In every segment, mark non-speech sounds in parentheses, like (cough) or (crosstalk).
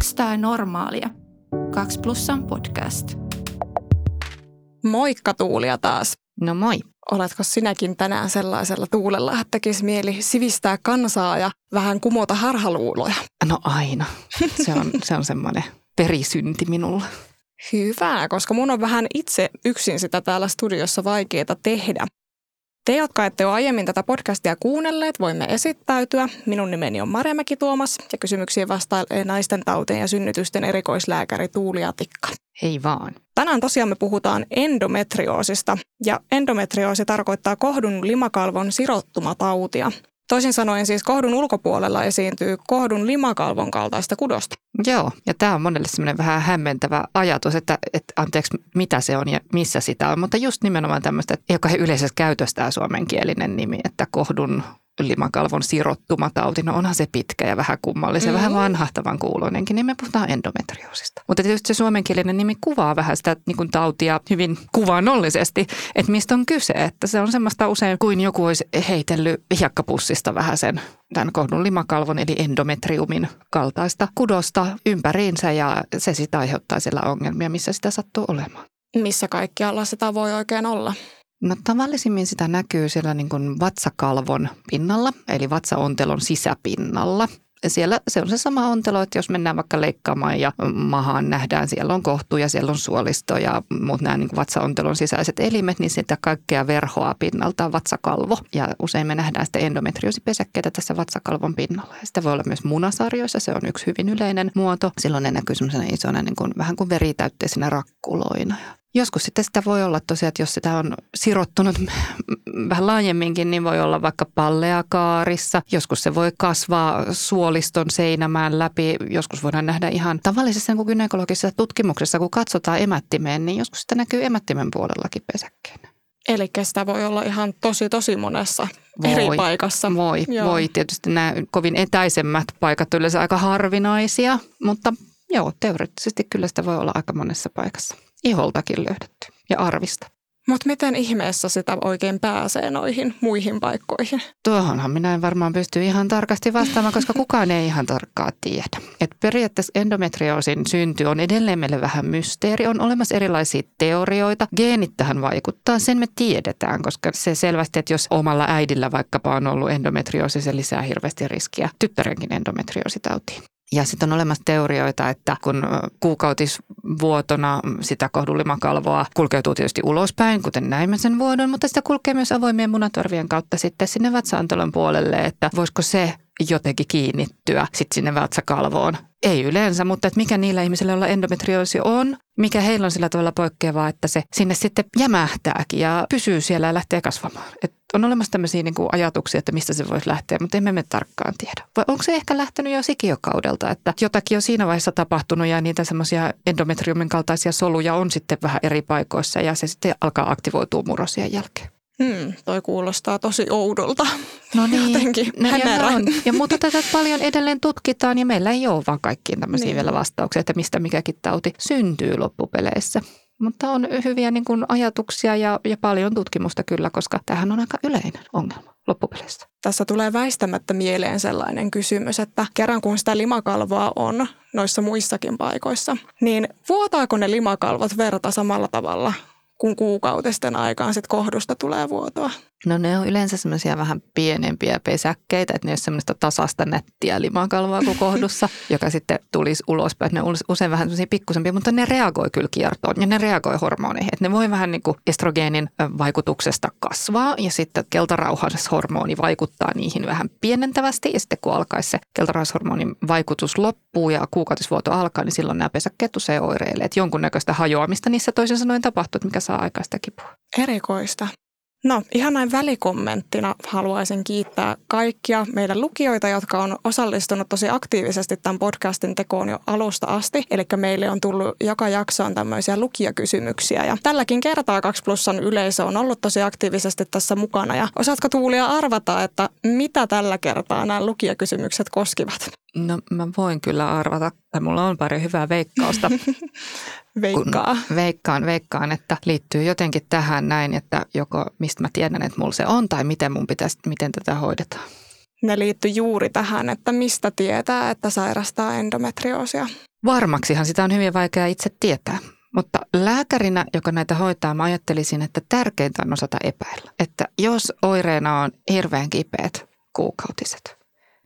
Onks tää normaalia? 2 plussan podcast. Moikka Tuulia taas. No moi. Oletko sinäkin tänään sellaisella tuulella, että tekisi mieli sivistää kansaa ja vähän kumota harhaluuloja? No aina. Se on, se on semmoinen perisynti minulla. Hyvä, koska mun on vähän itse yksin sitä täällä studiossa vaikeaa tehdä. Te, jotka ette ole aiemmin tätä podcastia kuunnelleet, voimme esittäytyä. Minun nimeni on Marja Mäki-Tuomas ja kysymyksiin vastailee naisten tautien ja synnytysten erikoislääkäri Tuulia Tikka. Hei vaan. Tänään tosiaan me puhutaan endometrioosista ja endometrioosi tarkoittaa kohdun limakalvon sirottumatautia. Toisin sanoen siis kohdun ulkopuolella esiintyy kohdun limakalvon kaltaista kudosta. Joo, ja tämä on monelle semmoinen vähän hämmentävä ajatus, että, että anteeksi, mitä se on ja missä sitä on. Mutta just nimenomaan tämmöistä, että ei ole yleisessä käytössä tämä suomenkielinen nimi, että kohdun limakalvon sirottumatauti. No onhan se pitkä ja vähän kummallisen, mm. vähän vanhahtavan kuuloinenkin, niin me puhutaan endometriosista. Mutta tietysti se suomenkielinen nimi kuvaa vähän sitä niin kuin tautia hyvin kuvaannollisesti, että mistä on kyse. Että se on semmoista usein kuin joku olisi heitellyt hiekkapussista vähän sen tämän kohdun limakalvon eli endometriumin kaltaista kudosta ympäriinsä ja se sitä aiheuttaa siellä ongelmia, missä sitä sattuu olemaan. Missä kaikkialla sitä voi oikein olla? No tavallisimmin sitä näkyy siellä niin kuin vatsakalvon pinnalla, eli vatsaontelon sisäpinnalla. Siellä se on se sama ontelo, että jos mennään vaikka leikkaamaan ja mahaan nähdään, siellä on kohtu ja siellä on suolisto ja muut nämä niin vatsaontelon sisäiset elimet, niin sitä kaikkea verhoa pinnalta vatsakalvo. Ja usein me nähdään sitten endometriosipesäkkeitä tässä vatsakalvon pinnalla. Ja sitä voi olla myös munasarjoissa, se on yksi hyvin yleinen muoto. Silloin ne näkyy semmoisena isona niin kuin, vähän kuin veritäytteisenä rakkuloina. Joskus sitten sitä voi olla tosiaan, että jos sitä on sirottunut vähän laajemminkin, niin voi olla vaikka palleakaarissa. Joskus se voi kasvaa suoliston seinämään läpi. Joskus voidaan nähdä ihan tavallisessa niin gynekologisessa tutkimuksessa, kun katsotaan emättimeen, niin joskus sitä näkyy emättimen puolellakin pesäkkeenä. Eli sitä voi olla ihan tosi tosi monessa voi, eri paikassa. Voi, joo. voi. Tietysti nämä kovin etäisemmät paikat yleensä aika harvinaisia, mutta joo, teoreettisesti kyllä sitä voi olla aika monessa paikassa iholtakin löydetty ja arvista. Mutta miten ihmeessä sitä oikein pääsee noihin muihin paikkoihin? Tuohonhan minä en varmaan pysty ihan tarkasti vastaamaan, koska kukaan ei ihan tarkkaan tiedä. Et periaatteessa endometrioosin synty on edelleen meille vähän mysteeri. On olemassa erilaisia teorioita. Geenit tähän vaikuttaa, sen me tiedetään, koska se selvästi, että jos omalla äidillä vaikkapa on ollut endometrioosi, se lisää hirveästi riskiä tyttärenkin endometrioositautiin. Ja sitten on olemassa teorioita, että kun kuukautisvuotona sitä kohdullimakalvoa kulkeutuu tietysti ulospäin, kuten näimme sen vuodon, mutta sitä kulkee myös avoimien munatorvien kautta sitten sinne vatsaantelon puolelle, että voisiko se jotenkin kiinnittyä sitten sinne vatsakalvoon. Ei yleensä, mutta että mikä niillä ihmisillä, joilla endometrioosi on, mikä heillä on sillä tavalla poikkeavaa, että se sinne sitten jämähtääkin ja pysyy siellä ja lähtee kasvamaan. Et on olemassa tämmöisiä niin ajatuksia, että mistä se voisi lähteä, mutta emme me tarkkaan tiedä. Vai onko se ehkä lähtenyt jo sikiökaudelta, että jotakin on siinä vaiheessa tapahtunut ja niitä semmoisia endometriumin kaltaisia soluja on sitten vähän eri paikoissa ja se sitten alkaa aktivoitua murrosien jälkeen. Hmm, toi kuulostaa tosi oudolta. No niin. (laughs) Jotenkin no, ja, on. ja mutta tätä paljon edelleen tutkitaan ja meillä ei ole vaan kaikkiin tämmöisiä niin. vielä vastauksia, että mistä mikäkin tauti syntyy loppupeleissä. Mutta on hyviä niin kuin ajatuksia ja, ja paljon tutkimusta kyllä, koska tämähän on aika yleinen ongelma loppupeleissä. Tässä tulee väistämättä mieleen sellainen kysymys, että kerran kun sitä limakalvoa on noissa muissakin paikoissa, niin vuotaako ne limakalvot verta samalla tavalla kun kuukautisten aikaan sit kohdusta tulee vuotoa? No ne on yleensä semmoisia vähän pienempiä pesäkkeitä, että ne on semmoista tasasta nättiä limakalvoa kuin kohdussa, (laughs) joka sitten tulisi ulospäin. Ne on usein vähän semmoisia pikkusempia, mutta ne reagoi kyllä kiertoon ja ne reagoi hormoneihin. Että ne voi vähän niin kuin estrogeenin vaikutuksesta kasvaa ja sitten keltarauhashormoni vaikuttaa niihin vähän pienentävästi ja sitten kun alkaisi se keltarauhashormonin vaikutus loppuu ja kuukautisvuoto alkaa, niin silloin nämä pesäkkeet usein oireilee. Että jonkunnäköistä hajoamista niissä toisin sanoen tapahtuu, että mikä saa aikaa sitä kipua. Erikoista. No ihan näin välikommenttina haluaisin kiittää kaikkia meidän lukijoita, jotka on osallistunut tosi aktiivisesti tämän podcastin tekoon jo alusta asti. Eli meille on tullut joka jaksoon tämmöisiä lukijakysymyksiä ja tälläkin kertaa 2 plussan yleisö on ollut tosi aktiivisesti tässä mukana. Ja osaatko Tuulia arvata, että mitä tällä kertaa nämä lukijakysymykset koskivat? No mä voin kyllä arvata, että mulla on pari hyvää veikkausta. (laughs) Veikkaa. veikkaan, veikkaan, että liittyy jotenkin tähän näin, että joko mistä mä tiedän, että mulla se on tai miten mun pitäisi, miten tätä hoidetaan. Ne liittyy juuri tähän, että mistä tietää, että sairastaa endometrioosia. Varmaksihan sitä on hyvin vaikea itse tietää. Mutta lääkärinä, joka näitä hoitaa, mä ajattelisin, että tärkeintä on osata epäillä. Että jos oireena on hirveän kipeät kuukautiset,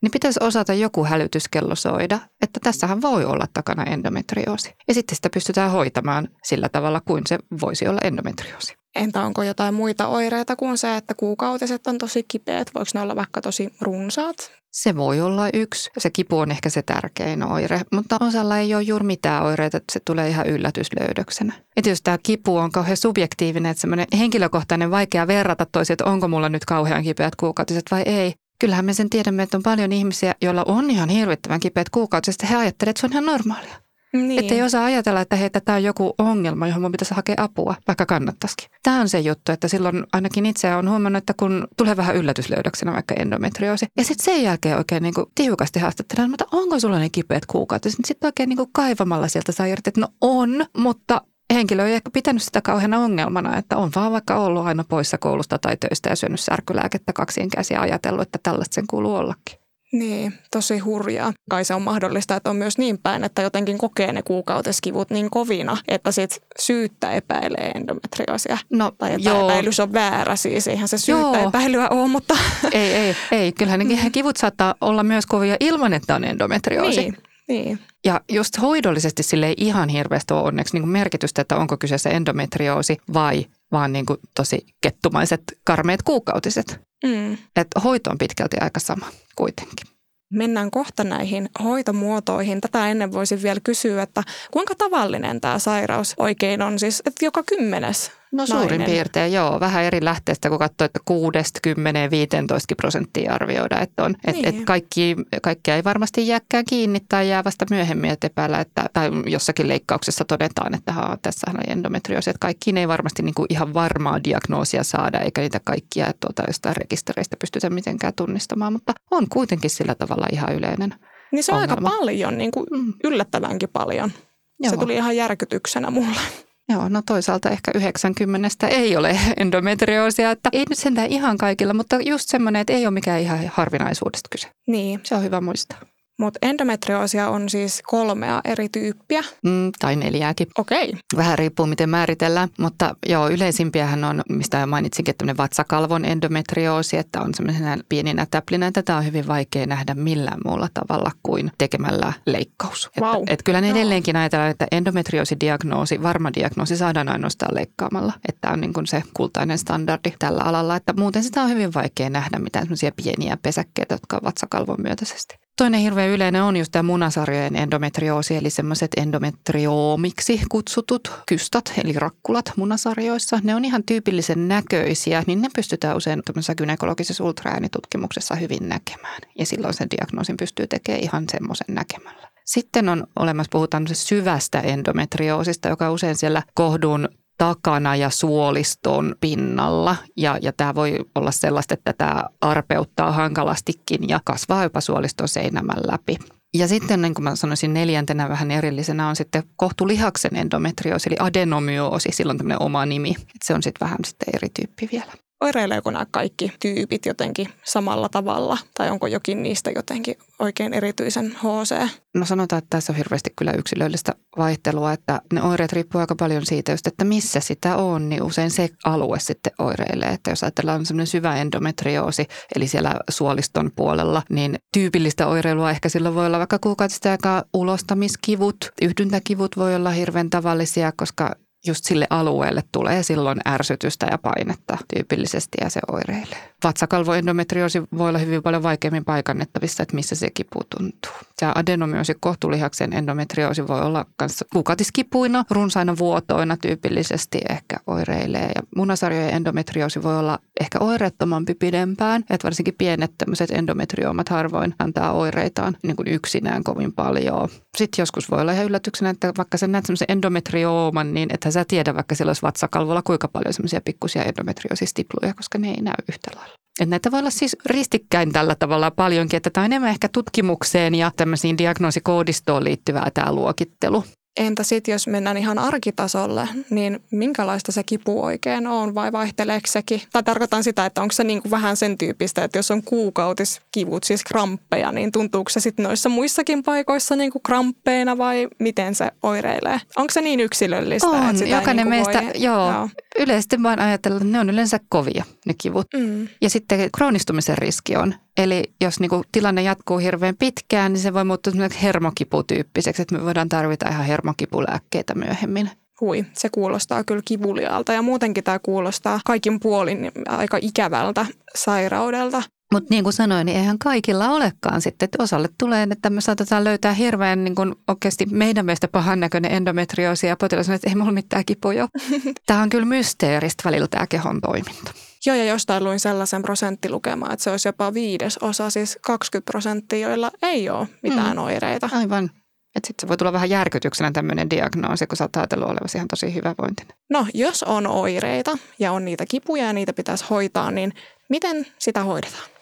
niin pitäisi osata joku hälytyskello soida, että tässähän voi olla takana endometrioosi. Ja sitten sitä pystytään hoitamaan sillä tavalla kuin se voisi olla endometrioosi. Entä onko jotain muita oireita kuin se, että kuukautiset on tosi kipeät? Voiko ne olla vaikka tosi runsaat? Se voi olla yksi. Se kipu on ehkä se tärkein oire, mutta osalla ei ole juuri mitään oireita, että se tulee ihan yllätyslöydöksenä. Että jos tämä kipu on kauhean subjektiivinen, että semmoinen henkilökohtainen vaikea verrata toisiin, että onko mulla nyt kauhean kipeät kuukautiset vai ei, Kyllähän me sen tiedämme, että on paljon ihmisiä, joilla on ihan hirvittävän kipeät kuukautiset. He ajattelevat, että se on ihan normaalia. Niin. Että ei osaa ajatella, että hei, tämä on joku ongelma, johon mun pitäisi hakea apua, vaikka kannattaisikin. Tämä on se juttu, että silloin ainakin itse on huomannut, että kun tulee vähän yllätyslöydöksenä vaikka endometrioosi, ja sitten sen jälkeen oikein niin kuin tiukasti haastattelen, että onko sulla ne kipeät kuukaudet? Sitten oikein niin kuin kaivamalla sieltä saa irti, että no on, mutta henkilö ei ehkä pitänyt sitä kauheana ongelmana, että on vaan vaikka ollut aina poissa koulusta tai töistä ja syönyt särkylääkettä kaksien käsiä ajatellut, että tällaista sen kuuluu ollakin. Niin, tosi hurjaa. Kai se on mahdollista, että on myös niin päin, että jotenkin kokee ne kuukauteskivut niin kovina, että sit syyttä epäilee endometrioosia. No, tai että joo. epäilys on väärä siis, eihän se syyttä joo. epäilyä ole, mutta... Ei, ei, ei. Kyllähän (laughs) ne kivut saattaa olla myös kovia ilman, että on endometrioosi. Niin. Niin. Ja just hoidollisesti sille ei ihan hirveästi ole onneksi niin merkitystä, että onko kyseessä endometrioosi vai vaan niin kuin tosi kettumaiset karmeet kuukautiset. Mm. Et hoito on pitkälti aika sama kuitenkin. Mennään kohta näihin hoitomuotoihin. Tätä ennen voisin vielä kysyä, että kuinka tavallinen tämä sairaus oikein on? Siis, että joka kymmenes No suurin nainen. piirtein, joo. Vähän eri lähteestä, kun katsoo, että 6-10-15 prosenttia arvioida. Että on, et, niin. et kaikki, kaikkia ei varmasti jääkään kiinni tai jää vasta myöhemmin, että epäillä, että, tai jossakin leikkauksessa todetaan, että haa, tässä on endometrioosi. Että kaikkiin ei varmasti niin kuin ihan varmaa diagnoosia saada, eikä niitä kaikkia tuota, jostain rekistereistä pystytä mitenkään tunnistamaan, mutta on kuitenkin sillä tavalla ihan yleinen Niin se on ongelma. aika paljon, niin kuin mm. yllättävänkin paljon. Joo. Se tuli ihan järkytyksenä mulle. Joo, no toisaalta ehkä 90 ei ole (laughs) endometrioosia, että ei nyt sentään ihan kaikilla, mutta just semmoinen, että ei ole mikään ihan harvinaisuudesta kyse. Niin. Se on hyvä muistaa. Mutta endometrioosia on siis kolmea eri tyyppiä. Mm, tai neljääkin. Okei. Okay. Vähän riippuu miten määritellään, mutta joo, yleisimpiähän on, mistä jo mainitsinkin, tämmöinen vatsakalvon endometrioosi, että on semmoisena pieninä täplinä. Tätä on hyvin vaikea nähdä millään muulla tavalla kuin tekemällä leikkaus. Wow. Että, et kyllä ne edelleenkin ajatellaan, että endometrioosidiagnoosi, varma diagnoosi saadaan ainoastaan leikkaamalla. Että tämä on niin kuin se kultainen standardi tällä alalla, että muuten sitä on hyvin vaikea nähdä mitään semmoisia pieniä pesäkkeitä, jotka on vatsakalvon myötäisesti. Toinen hirveän yleinen on just tämä munasarjojen endometrioosi, eli semmoiset endometrioomiksi kutsutut kystat, eli rakkulat munasarjoissa. Ne on ihan tyypillisen näköisiä, niin ne pystytään usein tämmöisessä gynekologisessa ultraäänitutkimuksessa hyvin näkemään. Ja silloin sen diagnoosin pystyy tekemään ihan semmoisen näkemällä. Sitten on olemassa, puhutaan syvästä endometrioosista, joka usein siellä kohdun takana ja suoliston pinnalla. Ja, ja tämä voi olla sellaista, että tämä arpeuttaa hankalastikin ja kasvaa jopa suoliston seinämän läpi. Ja sitten niin kuin mä sanoisin neljäntenä vähän erillisenä on sitten kohtulihaksen endometrioosi eli adenomyoosi, silloin tämmöinen oma nimi. Et se on sitten vähän sitten eri tyyppi vielä. Oireileeko nämä kaikki tyypit jotenkin samalla tavalla tai onko jokin niistä jotenkin oikein erityisen HC? No sanotaan, että tässä on hirveästi kyllä yksilöllistä vaihtelua, että ne oireet riippuu aika paljon siitä just, että missä sitä on, niin usein se alue sitten oireilee. Että jos ajatellaan semmoinen syvä endometrioosi, eli siellä suoliston puolella, niin tyypillistä oireilua ehkä silloin voi olla vaikka kuukautista aikaa ulostamiskivut, yhdyntäkivut voi olla hirveän tavallisia, koska just sille alueelle tulee silloin ärsytystä ja painetta tyypillisesti ja se oireilee. Vatsakalvoendometrioosi voi olla hyvin paljon vaikeammin paikannettavissa, että missä se kipu tuntuu. Ja adenomyoosi kohtulihaksen endometrioosi voi olla myös kuukautiskipuina, runsaina vuotoina tyypillisesti ehkä oireilee. Ja munasarjojen endometrioosi voi olla ehkä oireettomampi pidempään, että varsinkin pienet tämmöiset endometrioomat harvoin antaa oireitaan niin kuin yksinään kovin paljon. Sitten joskus voi olla ihan yllätyksenä, että vaikka sä näet semmoisen endometriooman, niin että sä tiedä, vaikka siellä olisi vatsakalvolla kuinka paljon semmoisia pikkusia endometrioosistipluja, koska ne ei näy yhtä lailla. Et näitä voi olla siis ristikkäin tällä tavalla paljonkin, että tämä on enemmän ehkä tutkimukseen ja tämmöisiin diagnoosikoodistoon liittyvää tämä luokittelu. Entä sitten, jos mennään ihan arkitasolle, niin minkälaista se kipu oikein on vai vaihteleeko sekin? Tai tarkoitan sitä, että onko se niin kuin vähän sen tyyppistä, että jos on kuukautiskivut, siis kramppeja, niin tuntuuko se sitten noissa muissakin paikoissa niin kuin kramppeina vai miten se oireilee? Onko se niin yksilöllistä? On, että sitä jokainen niin meistä, voi, joo, joo. Yleisesti vaan ajatella, että ne on yleensä kovia, ne kivut. Mm. Ja sitten kroonistumisen riski on. Eli jos niin kuin tilanne jatkuu hirveän pitkään, niin se voi muuttua hermokiputyyppiseksi, että me voidaan tarvita ihan hermokipulääkkeitä myöhemmin. Hui, se kuulostaa kyllä kivulialta ja muutenkin tämä kuulostaa kaikin puolin aika ikävältä sairaudelta. Mutta niin kuin sanoin, niin eihän kaikilla olekaan sitten. Että osalle tulee, että me saatetaan löytää hirveän niin kuin oikeasti meidän mielestä pahan näköinen endometrioosi ja potilas sanoo, että ei mulla mitään kipuja. (laughs) Tämä on kyllä mysteeristä välillä tämä kehon toiminta. Joo, ja jostain luin sellaisen prosenttilukemaan, että se olisi jopa viides osa, siis 20 prosenttia, joilla ei ole mitään mm. oireita. Aivan. Että sitten se voi tulla vähän järkytyksenä tämmöinen diagnoosi, kun sä oot ajatellut olevasi ihan tosi hyvävointinen. No, jos on oireita ja on niitä kipuja ja niitä pitäisi hoitaa, niin miten sitä hoidetaan?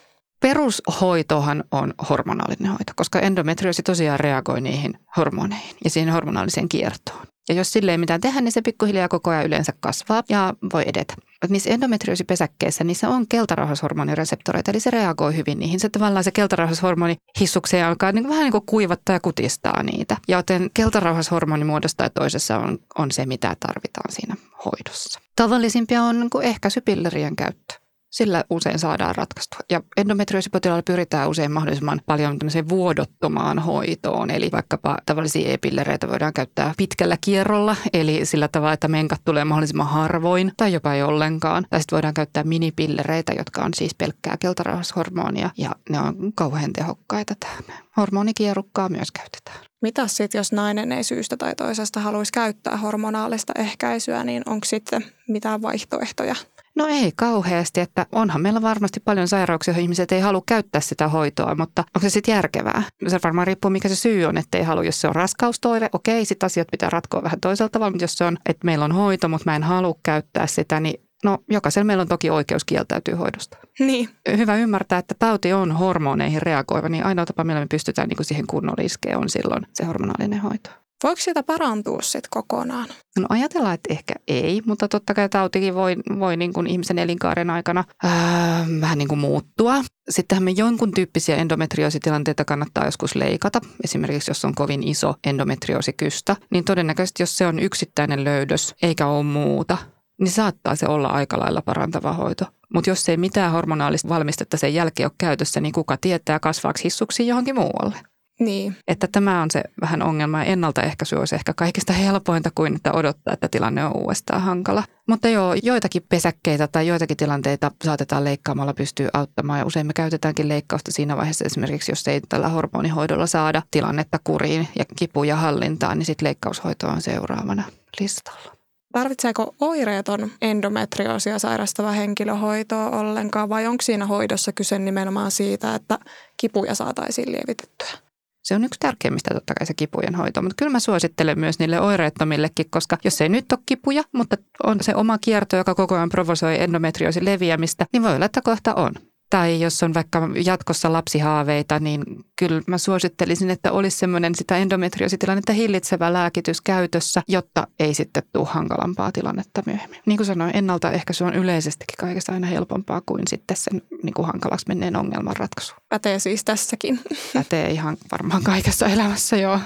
Perushoitohan on hormonaalinen hoito, koska endometrioosi tosiaan reagoi niihin hormoneihin ja siihen hormonaaliseen kiertoon. Ja jos sille ei mitään tehdä, niin se pikkuhiljaa koko ajan yleensä kasvaa ja voi edetä. Niissä endometriosipesäkkeissä niissä on keltarauhashormonireseptoreita, eli se reagoi hyvin niihin. Se tavallaan se keltarauhashormoni hissukseen alkaa niin vähän niin kuin kuivattaa ja kutistaa niitä. Joten keltarauhashormoni muodostaa toisessa on, on se, mitä tarvitaan siinä hoidossa. Tavallisimpia on niin ehkäisypillerien käyttö sillä usein saadaan ratkaistua. Ja endometrioosipotilailla pyritään usein mahdollisimman paljon vuodottomaan hoitoon. Eli vaikkapa tavallisia e-pillereitä voidaan käyttää pitkällä kierrolla, eli sillä tavalla, että menkat tulee mahdollisimman harvoin tai jopa ei ollenkaan. Tai sitten voidaan käyttää minipillereitä, jotka on siis pelkkää keltarauhashormonia ja ne on kauhean tehokkaita tähän. Hormonikierukkaa myös käytetään. Mitä sitten, jos nainen ei syystä tai toisesta haluaisi käyttää hormonaalista ehkäisyä, niin onko sitten mitään vaihtoehtoja No ei kauheasti, että onhan meillä varmasti paljon sairauksia, joihin ihmiset ei halua käyttää sitä hoitoa, mutta onko se sitten järkevää? Se varmaan riippuu, mikä se syy on, että ei halua. Jos se on raskaustoive, okei, sitten asiat pitää ratkoa vähän toisella tavalla, mutta jos se on, että meillä on hoito, mutta mä en halua käyttää sitä, niin No jokaisella meillä on toki oikeus kieltäytyä hoidosta. Niin. Hyvä ymmärtää, että tauti on hormoneihin reagoiva, niin ainoa tapa, millä me pystytään niin kuin siihen kunnolla iskeä, on silloin se hormonaalinen hoito. Voiko sitä parantua sitten kokonaan? No ajatellaan, että ehkä ei, mutta totta kai tautikin voi, voi niin kuin ihmisen elinkaaren aikana ää, vähän niin kuin muuttua. Sittenhän me jonkun tyyppisiä endometrioositilanteita kannattaa joskus leikata. Esimerkiksi jos on kovin iso endometriosikystä, niin todennäköisesti jos se on yksittäinen löydös eikä ole muuta, niin saattaa se olla aika lailla parantava hoito. Mutta jos ei mitään hormonaalista valmistetta sen jälkeen ole käytössä, niin kuka tietää kasvaako hissuksi johonkin muualle. Niin. Että tämä on se vähän ongelma ja ennaltaehkäisy olisi ehkä kaikista helpointa kuin että odottaa, että tilanne on uudestaan hankala. Mutta joo, joitakin pesäkkeitä tai joitakin tilanteita saatetaan leikkaamalla pystyä auttamaan ja usein me käytetäänkin leikkausta siinä vaiheessa esimerkiksi, jos ei tällä hormonihoidolla saada tilannetta kuriin ja kipuja hallintaan, niin sitten leikkaushoito on seuraavana listalla. Tarvitseeko oireeton endometrioosia sairastava henkilöhoitoa ollenkaan vai onko siinä hoidossa kyse nimenomaan siitä, että kipuja saataisiin lievitettyä? Se on yksi tärkeimmistä totta kai se kipujen hoito, mutta kyllä mä suosittelen myös niille oireettomillekin, koska jos ei nyt ole kipuja, mutta on se oma kierto, joka koko ajan provosoi endometrioosin leviämistä, niin voi olla, että kohta on. Tai jos on vaikka jatkossa lapsihaaveita, niin kyllä mä suosittelisin, että olisi semmoinen sitä endometrioositilannetta hillitsevä lääkitys käytössä, jotta ei sitten tule hankalampaa tilannetta myöhemmin. Niin kuin sanoin, ennaltaehkäisy on yleisestikin kaikesta aina helpompaa kuin sitten sen niin kuin hankalaksi menneen ongelman ratkaisu. Pätee siis tässäkin. Pätee ihan varmaan kaikessa elämässä, joo.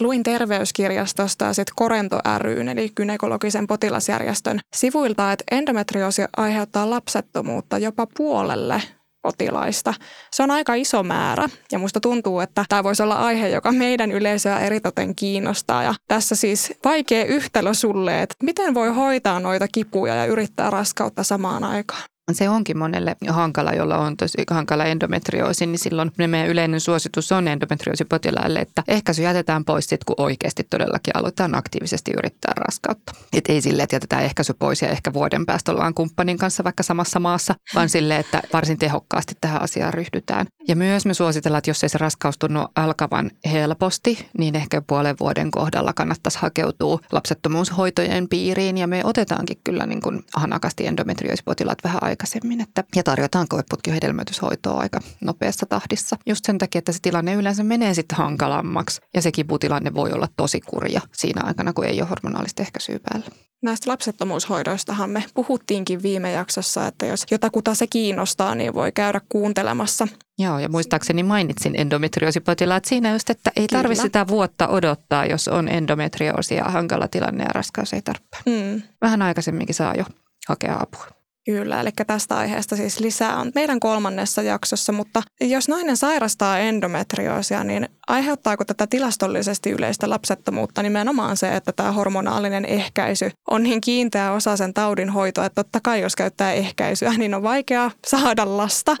Luin terveyskirjastosta ja sitten Korento ryn, eli gynekologisen potilasjärjestön sivuilta, että endometrioosi aiheuttaa lapsettomuutta jopa puolelle potilaista. Se on aika iso määrä ja musta tuntuu, että tämä voisi olla aihe, joka meidän yleisöä eritoten kiinnostaa. Ja tässä siis vaikea yhtälö sulle, että miten voi hoitaa noita kipuja ja yrittää raskautta samaan aikaan se onkin monelle hankala, jolla on tosi hankala endometrioosi, niin silloin meidän yleinen suositus on endometrioosipotilaille, että ehkäisy jätetään pois sitten, kun oikeasti todellakin aloitetaan aktiivisesti yrittää raskautta. Et ei sille, että jätetään ehkäisy pois ja ehkä vuoden päästä ollaan kumppanin kanssa vaikka samassa maassa, vaan sille, että varsin tehokkaasti tähän asiaan ryhdytään. Ja myös me suositellaan, että jos ei se raskaus tunnu alkavan helposti, niin ehkä puolen vuoden kohdalla kannattaisi hakeutua lapsettomuushoitojen piiriin ja me otetaankin kyllä niin kuin hanakasti endometrioosipotilaat vähän aikaa aikaisemmin. Että, ja tarjotaan koeputkihedelmöityshoitoa aika nopeassa tahdissa. Just sen takia, että se tilanne yleensä menee sitten hankalammaksi ja se kiputilanne voi olla tosi kurja siinä aikana, kun ei ole hormonaalista ehkäisyä päällä. Näistä lapsettomuushoidoistahan me puhuttiinkin viime jaksossa, että jos jotakuta se kiinnostaa, niin voi käydä kuuntelemassa. Joo, ja muistaakseni mainitsin endometriosipotilaat siinä just, että ei tarvitse sitä vuotta odottaa, jos on endometrioosi ja hankala tilanne ja raskaus ei tarpeen. Mm. Vähän aikaisemminkin saa jo hakea apua. Kyllä, eli tästä aiheesta siis lisää on meidän kolmannessa jaksossa, mutta jos nainen sairastaa endometrioosia, niin aiheuttaako tätä tilastollisesti yleistä lapsettomuutta nimenomaan se, että tämä hormonaalinen ehkäisy on niin kiinteä osa sen taudin hoitoa, että totta kai jos käyttää ehkäisyä, niin on vaikea saada lasta.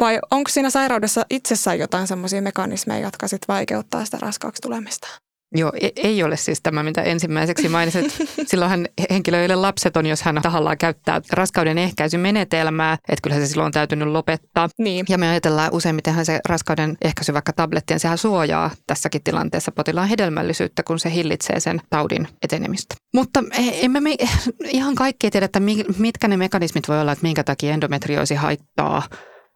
Vai onko siinä sairaudessa itsessään jotain semmoisia mekanismeja, jotka sitten vaikeuttaa sitä raskaaksi tulemista? Joo, e- ei ole siis tämä, mitä ensimmäiseksi mainitsit. (laughs) Silloinhan henkilö ei ole lapseton, jos hän tahallaan käyttää raskauden ehkäisymenetelmää, että kyllä se silloin on täytynyt lopettaa. Niin. Ja me ajatellaan useimmitenhan se raskauden ehkäisy vaikka tablettien, sehän suojaa tässäkin tilanteessa potilaan hedelmällisyyttä, kun se hillitsee sen taudin etenemistä. Mutta e- emme me (laughs) ihan kaikki tiedä, että mitkä ne mekanismit voi olla, että minkä takia endometrioosi haittaa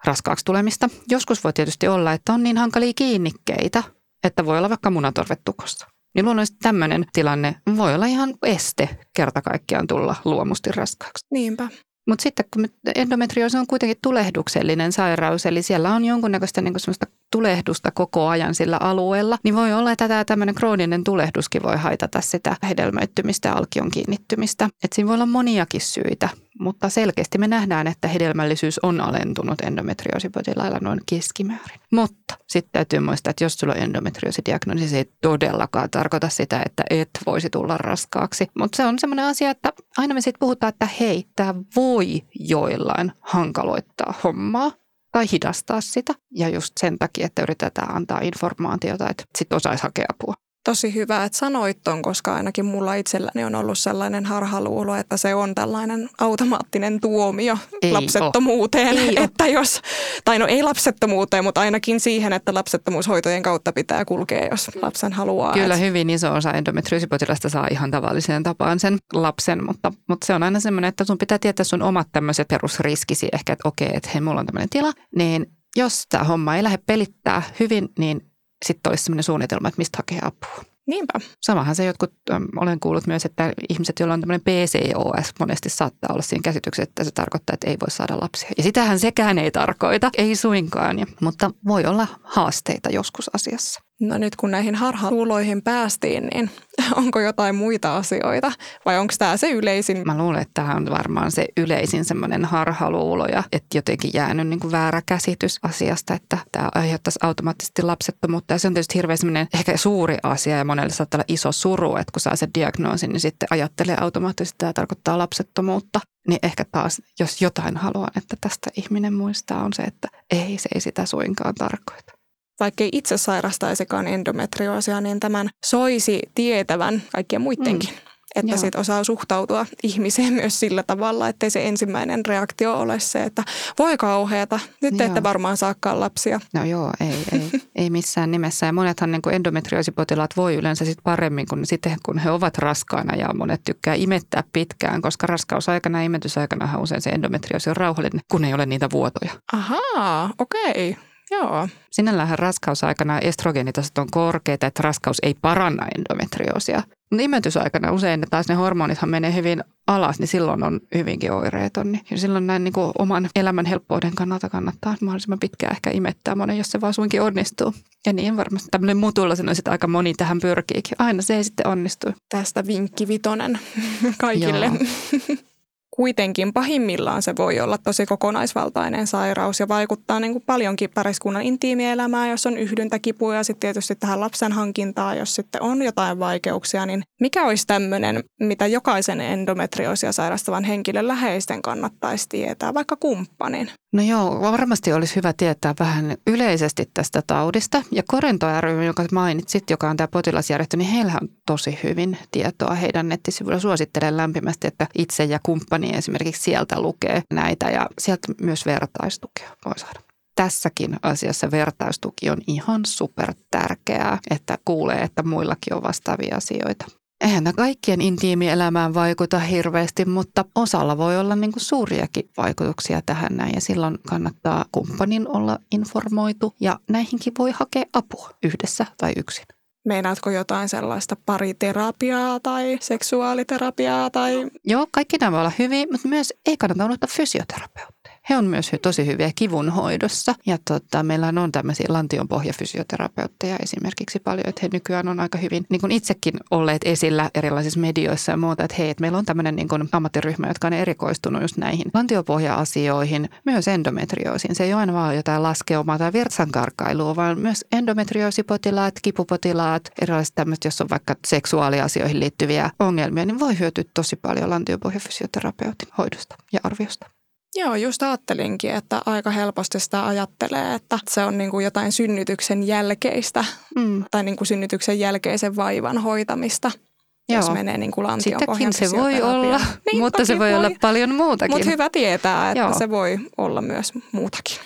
raskaaksi tulemista. Joskus voi tietysti olla, että on niin hankalia kiinnikkeitä, että voi olla vaikka munatorvet tukossa. Niin luonnollisesti tämmöinen tilanne voi olla ihan este kerta kaikkiaan tulla luomusti raskaaksi. Niinpä. Mutta sitten kun endometrioosi on kuitenkin tulehduksellinen sairaus, eli siellä on jonkunnäköistä niin semmoista tulehdusta koko ajan sillä alueella, niin voi olla, että tämä tämmöinen krooninen tulehduskin voi haitata sitä hedelmöittymistä, alkion kiinnittymistä. Et siinä voi olla moniakin syitä, mutta selkeästi me nähdään, että hedelmällisyys on alentunut endometrioosipotilailla noin keskimäärin. Mutta sitten täytyy muistaa, että jos sulla on endometrioosidiagnoosi, se ei todellakaan tarkoita sitä, että et voisi tulla raskaaksi. Mutta se on semmoinen asia, että aina me sitten puhutaan, että hei, tämä voi joillain hankaloittaa hommaa tai hidastaa sitä. Ja just sen takia, että yritetään antaa informaatiota, että sitten osaisi hakea apua tosi hyvä, että sanoit ton, koska ainakin mulla itselläni on ollut sellainen harhaluulo, että se on tällainen automaattinen tuomio ei lapsettomuuteen. Ei että ole. jos, tai no ei lapsettomuuteen, mutta ainakin siihen, että lapsettomuushoitojen kautta pitää kulkea, jos lapsen haluaa. Kyllä että... hyvin iso osa endometriosipotilasta saa ihan tavalliseen tapaan sen lapsen, mutta, mutta se on aina semmoinen, että sun pitää tietää sun omat tämmöiset perusriskisi ehkä, että okei, että hei, mulla on tämmöinen tila, niin jos tämä homma ei lähde pelittää hyvin, niin sitten olisi sellainen suunnitelma, että mistä hakee apua. Niinpä. Samahan se jotkut, ähm, olen kuullut myös, että ihmiset, joilla on tämmöinen PCOS, monesti saattaa olla siinä käsityksessä, että se tarkoittaa, että ei voi saada lapsia. Ja sitähän sekään ei tarkoita, ei suinkaan, ja, mutta voi olla haasteita joskus asiassa. No nyt kun näihin harhaluuloihin päästiin, niin (laughs) onko jotain muita asioita vai onko tämä se yleisin? Mä luulen, että tämä on varmaan se yleisin semmoinen harhaluulo ja että jotenkin jäänyt niin kuin väärä käsitys asiasta, että tämä aiheuttaisi automaattisesti lapsettomuutta. Ja se on tietysti hirveän semmoinen ehkä suuri asia ja monelle saattaa olla iso suru, että kun saa sen diagnoosin, niin sitten ajattelee automaattisesti, että tämä tarkoittaa lapsettomuutta. Niin ehkä taas, jos jotain haluan, että tästä ihminen muistaa, on se, että ei, se ei sitä suinkaan tarkoita vaikkei itse sairastaisikaan endometrioosia, niin tämän soisi tietävän kaikkien muidenkin. Mm. Että sitten osaa suhtautua ihmiseen myös sillä tavalla, ettei se ensimmäinen reaktio ole se, että voi kauheata, nyt te ette varmaan saakaan lapsia. No joo, ei, ei, (laughs) ei missään nimessä. Ja monethan niin endometrioosipotilaat voi yleensä sit paremmin kuin sitten, kun he ovat raskaana ja monet tykkää imettää pitkään, koska raskausaikana ja imetysaikana usein se endometrioosi on rauhallinen, kun ei ole niitä vuotoja. Ahaa, okei. Okay. Joo. Sinällähän raskausaikana estrogeenitasot on korkeita, että raskaus ei paranna endometrioosia. Mutta imetysaikana usein taas ne hormonithan menee hyvin alas, niin silloin on hyvinkin oireeton. Niin silloin näin niin kuin oman elämän helppouden kannalta kannattaa mahdollisimman pitkään ehkä imettää monen, jos se vaan suinkin onnistuu. Ja niin varmasti tämmöinen mutulla sanoisin, aika moni tähän pyrkiikin. Aina se ei sitten onnistu. Tästä vinkki vitonen (laughs) kaikille. Joo. (laughs) kuitenkin pahimmillaan se voi olla tosi kokonaisvaltainen sairaus ja vaikuttaa niin kuin paljonkin pariskunnan intiimielämään, jos on yhdyntäkipuja ja sitten tietysti tähän lapsen hankintaan, jos sitten on jotain vaikeuksia, niin mikä olisi tämmöinen, mitä jokaisen endometrioosia sairastavan henkilön läheisten kannattaisi tietää, vaikka kumppanin? No joo, varmasti olisi hyvä tietää vähän yleisesti tästä taudista. Ja Korento ry, joka mainitsit, joka on tämä potilasjärjestö, niin heillä on tosi hyvin tietoa heidän nettisivuilla. Suosittelen lämpimästi, että itse ja kumppani esimerkiksi sieltä lukee näitä ja sieltä myös vertaistukea voi saada tässäkin asiassa vertaistuki on ihan super tärkeää, että kuulee, että muillakin on vastaavia asioita. Eihän nämä kaikkien intiimielämään vaikuta hirveästi, mutta osalla voi olla niin kuin suuriakin vaikutuksia tähän näin. Ja silloin kannattaa kumppanin olla informoitu ja näihinkin voi hakea apua yhdessä tai yksin. Meinaatko jotain sellaista pariterapiaa tai seksuaaliterapiaa? Tai... Joo, kaikki nämä voi olla hyviä, mutta myös ei kannata unohtaa fysioterapeuttia. He on myös tosi hyviä kivun hoidossa. Ja tota, meillä on tämmöisiä lantionpohjafysioterapeutteja esimerkiksi paljon, että he nykyään on aika hyvin niin kuin itsekin olleet esillä erilaisissa medioissa ja muuta, että hei, että meillä on tämmöinen niin kuin ammattiryhmä, jotka on erikoistunut just näihin lantiopohja-asioihin, myös endometrioosiin. Se ei ole aina vaan jotain laskeumaa tai virtsankarkailua, vaan myös endometrioosipotilaat, kipupotilaat, erilaiset tämmöiset, jos on vaikka seksuaaliasioihin liittyviä ongelmia, niin voi hyötyä tosi paljon lantiopohjafysioterapeutin hoidosta ja arviosta. Joo, just ajattelinkin, että aika helposti sitä ajattelee, että se on niin kuin jotain synnytyksen jälkeistä mm. tai niin kuin synnytyksen jälkeisen vaivan hoitamista. Joo. Jos menee niin kuin Sitäkin (laughs) se voi olla, niin, mutta se voi, voi olla paljon muutakin. Mutta hyvä tietää, että Joo. se voi olla myös muutakin.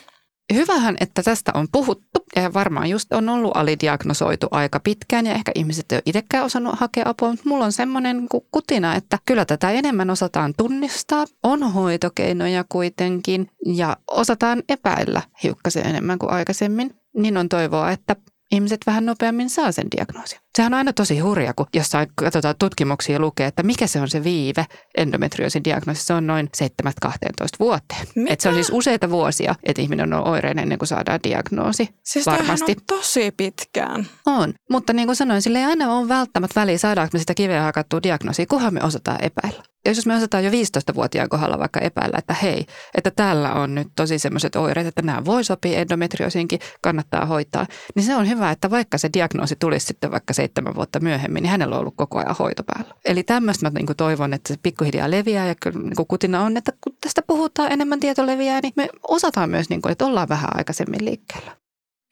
Hyvähän, että tästä on puhuttu ja varmaan just on ollut alidiagnosoitu aika pitkään ja ehkä ihmiset ei ole itsekään osannut hakea apua, mutta mulla on semmoinen kutina, että kyllä tätä enemmän osataan tunnistaa, on hoitokeinoja kuitenkin ja osataan epäillä hiukkasen enemmän kuin aikaisemmin. Niin on toivoa, että ihmiset vähän nopeammin saa sen diagnoosin. Sehän on aina tosi hurja, kun jossain katsotaan tutkimuksia lukee, että mikä se on se viive endometrioosin diagnoosissa. Se on noin 7-12 vuoteen. Et se on siis useita vuosia, että ihminen on oireinen ennen kuin saadaan diagnoosi. Siis varmasti. on tosi pitkään. On, mutta niin kuin sanoin, sille ei aina ole välttämättä väliä, saadaanko me sitä kiveä hakattua diagnoosia, kunhan me osataan epäillä. Ja jos me osataan jo 15-vuotiaan kohdalla vaikka epäillä, että hei, että täällä on nyt tosi semmoiset oireet, että nämä voi sopia endometriosiinkin, kannattaa hoitaa, niin se on hyvä, että vaikka se diagnoosi tulisi sitten vaikka seitsemän vuotta myöhemmin, niin hänellä on ollut koko ajan hoito päällä. Eli tämmöistä mä niin toivon, että se pikkuhiljaa leviää ja kyllä niin kutina on, että kun tästä puhutaan, enemmän tieto leviää, niin me osataan myös, niin kuin, että ollaan vähän aikaisemmin liikkeellä.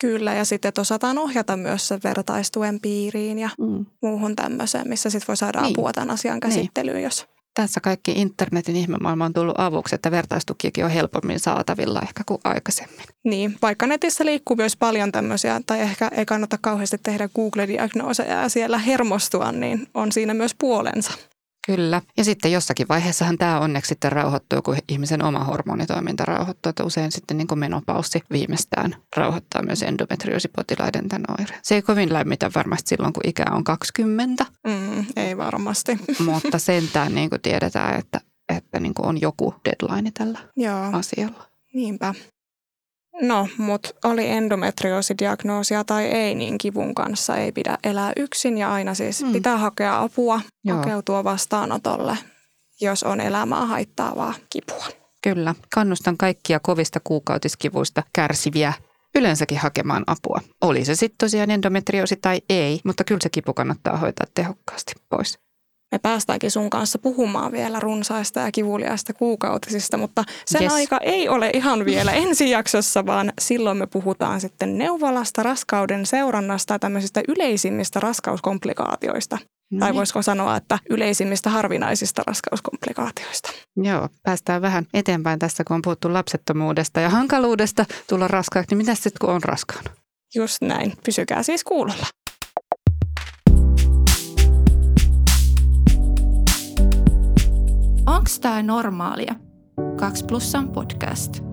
Kyllä, ja sitten että osataan ohjata myös sen vertaistuen piiriin ja mm. muuhun tämmöiseen, missä sitten voi saada niin. apua tämän asian käsittelyyn, niin. jos tässä kaikki internetin ihmemaailma on tullut avuksi, että vertaistukiakin on helpommin saatavilla ehkä kuin aikaisemmin. Niin, vaikka netissä liikkuu myös paljon tämmöisiä, tai ehkä ei kannata kauheasti tehdä Google-diagnooseja ja siellä hermostua, niin on siinä myös puolensa. Kyllä. Ja sitten jossakin vaiheessahan tämä onneksi sitten rauhoittuu, kun ihmisen oma hormonitoiminta rauhoittuu. Että usein sitten niin kuin menopaussi viimeistään rauhoittaa myös endometrioosipotilaiden tämän oireen. Se ei kovin lämmitä varmasti silloin, kun ikä on 20. Mm, ei varmasti. (laughs) Mutta sentään niin kuin tiedetään, että, että niin kuin on joku deadline tällä Joo. asialla. Niinpä. No, mutta oli endometrioosidiagnoosia tai ei, niin kivun kanssa ei pidä elää yksin ja aina siis mm. pitää hakea apua, Joo. hakeutua vastaanotolle, jos on elämää haittaavaa kipua. Kyllä, kannustan kaikkia kovista kuukautiskivuista kärsiviä yleensäkin hakemaan apua. Oli se sitten tosiaan endometrioosi tai ei, mutta kyllä se kipu kannattaa hoitaa tehokkaasti pois me päästäänkin sun kanssa puhumaan vielä runsaista ja kivuliaista kuukautisista, mutta sen yes. aika ei ole ihan vielä ensi jaksossa, vaan silloin me puhutaan sitten neuvolasta, raskauden seurannasta ja tämmöisistä yleisimmistä raskauskomplikaatioista. No tai voisiko sanoa, että yleisimmistä harvinaisista raskauskomplikaatioista. Joo, päästään vähän eteenpäin tässä, kun on puhuttu lapsettomuudesta ja hankaluudesta tulla raskaaksi. Niin mitä sitten, kun on raskaana? Just näin. Pysykää siis kuulolla. Onks tää normaalia? 2 plussan podcast.